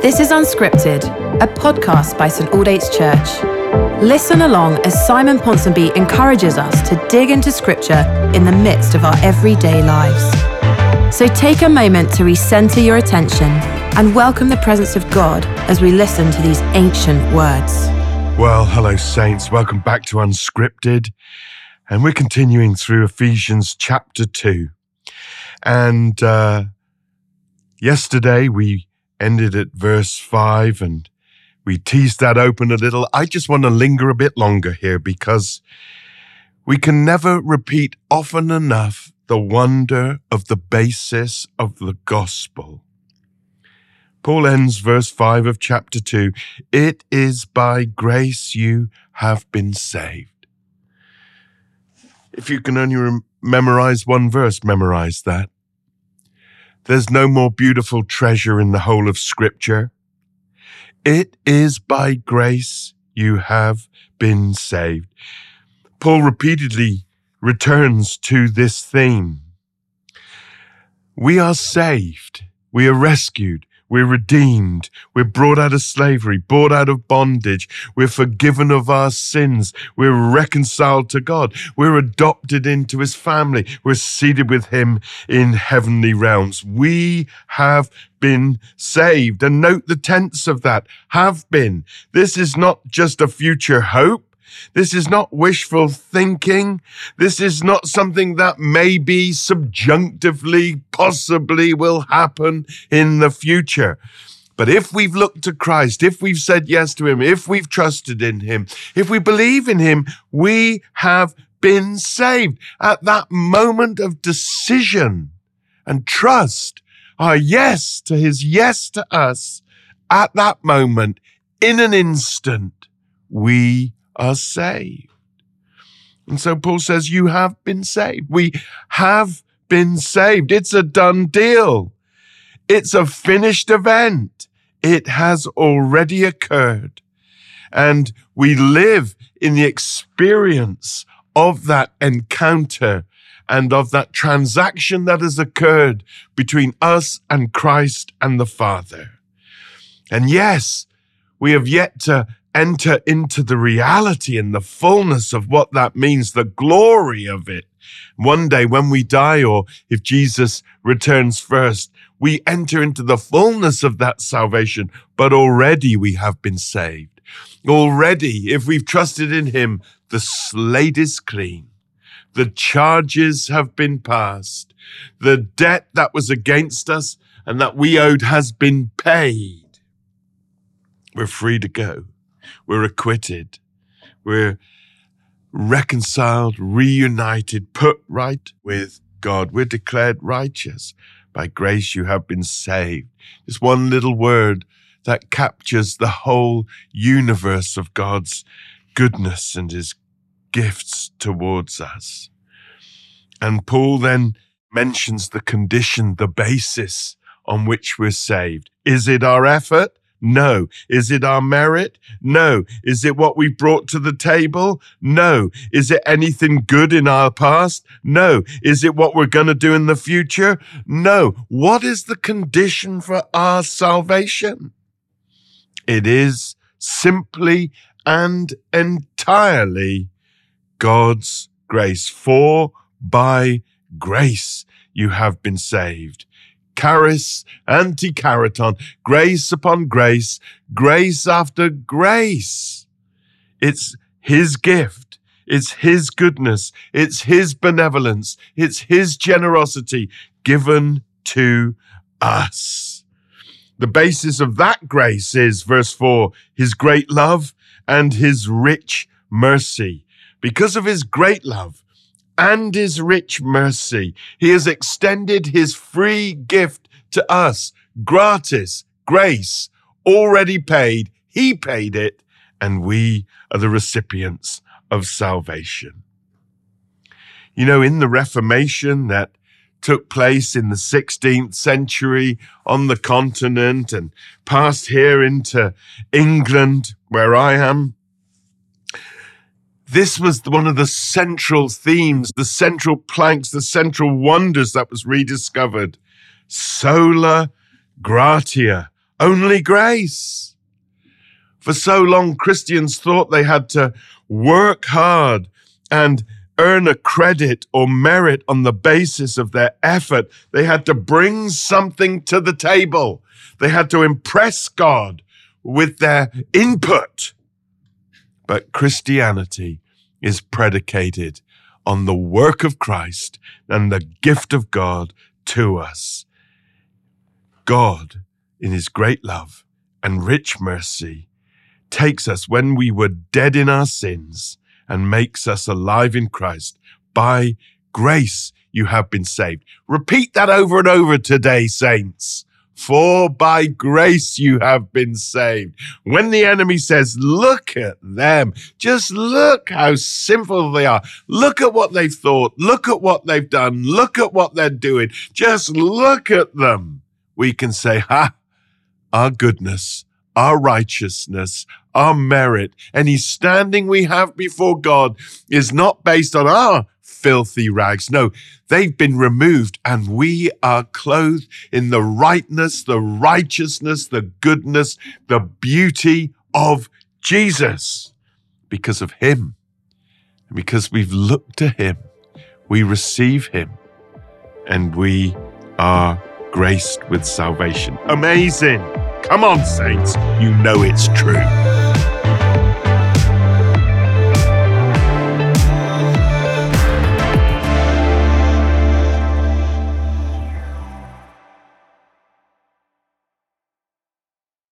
This is Unscripted, a podcast by St Aldate's Church. Listen along as Simon Ponsonby encourages us to dig into Scripture in the midst of our everyday lives. So take a moment to recenter your attention and welcome the presence of God as we listen to these ancient words. Well, hello, Saints. Welcome back to Unscripted. And we're continuing through Ephesians chapter 2. And uh, yesterday we ended at verse 5 and we teased that open a little. I just want to linger a bit longer here because we can never repeat often enough the wonder of the basis of the gospel. Paul ends verse 5 of chapter 2 It is by grace you have been saved if you can only rem- memorize one verse, memorize that. There's no more beautiful treasure in the whole of Scripture. It is by grace you have been saved. Paul repeatedly returns to this theme. We are saved. We are rescued. We're redeemed. We're brought out of slavery, brought out of bondage. We're forgiven of our sins. We're reconciled to God. We're adopted into his family. We're seated with him in heavenly realms. We have been saved. And note the tense of that have been. This is not just a future hope. This is not wishful thinking. This is not something that maybe subjunctively, possibly will happen in the future. But if we've looked to Christ, if we've said yes to Him, if we've trusted in Him, if we believe in Him, we have been saved. At that moment of decision and trust, our yes to His yes to us, at that moment, in an instant, we are saved. And so Paul says, You have been saved. We have been saved. It's a done deal. It's a finished event. It has already occurred. And we live in the experience of that encounter and of that transaction that has occurred between us and Christ and the Father. And yes, we have yet to enter into the reality and the fullness of what that means, the glory of it. One day when we die, or if Jesus returns first, we enter into the fullness of that salvation, but already we have been saved. Already, if we've trusted in him, the slate is clean. The charges have been passed. The debt that was against us and that we owed has been paid. We're free to go. We're acquitted. We're reconciled, reunited, put right with God. We're declared righteous. By grace you have been saved. It's one little word that captures the whole universe of God's goodness and his gifts towards us. And Paul then mentions the condition, the basis on which we're saved. Is it our effort? No. Is it our merit? No. Is it what we've brought to the table? No. Is it anything good in our past? No. Is it what we're going to do in the future? No. What is the condition for our salvation? It is simply and entirely God's grace. For by grace you have been saved charis anti-chariton, grace upon grace, grace after grace. It's his gift. It's his goodness. It's his benevolence. It's his generosity given to us. The basis of that grace is verse four, his great love and his rich mercy. Because of his great love, and his rich mercy. He has extended his free gift to us, gratis, grace, already paid. He paid it, and we are the recipients of salvation. You know, in the Reformation that took place in the 16th century on the continent and passed here into England, where I am, this was one of the central themes, the central planks, the central wonders that was rediscovered. Sola gratia, Only grace. For so long, Christians thought they had to work hard and earn a credit or merit on the basis of their effort. They had to bring something to the table. They had to impress God with their input. But Christianity is predicated on the work of Christ and the gift of God to us. God, in his great love and rich mercy, takes us when we were dead in our sins and makes us alive in Christ. By grace, you have been saved. Repeat that over and over today, saints. For by grace you have been saved. When the enemy says, look at them, just look how sinful they are. Look at what they've thought. Look at what they've done. Look at what they're doing. Just look at them. We can say, ha, our goodness, our righteousness, our merit, any standing we have before God is not based on our filthy rags. No, they've been removed and we are clothed in the rightness, the righteousness, the goodness, the beauty of Jesus because of him. And because we've looked to him, we receive him and we are graced with salvation. Amazing. Come on, saints. You know it's true.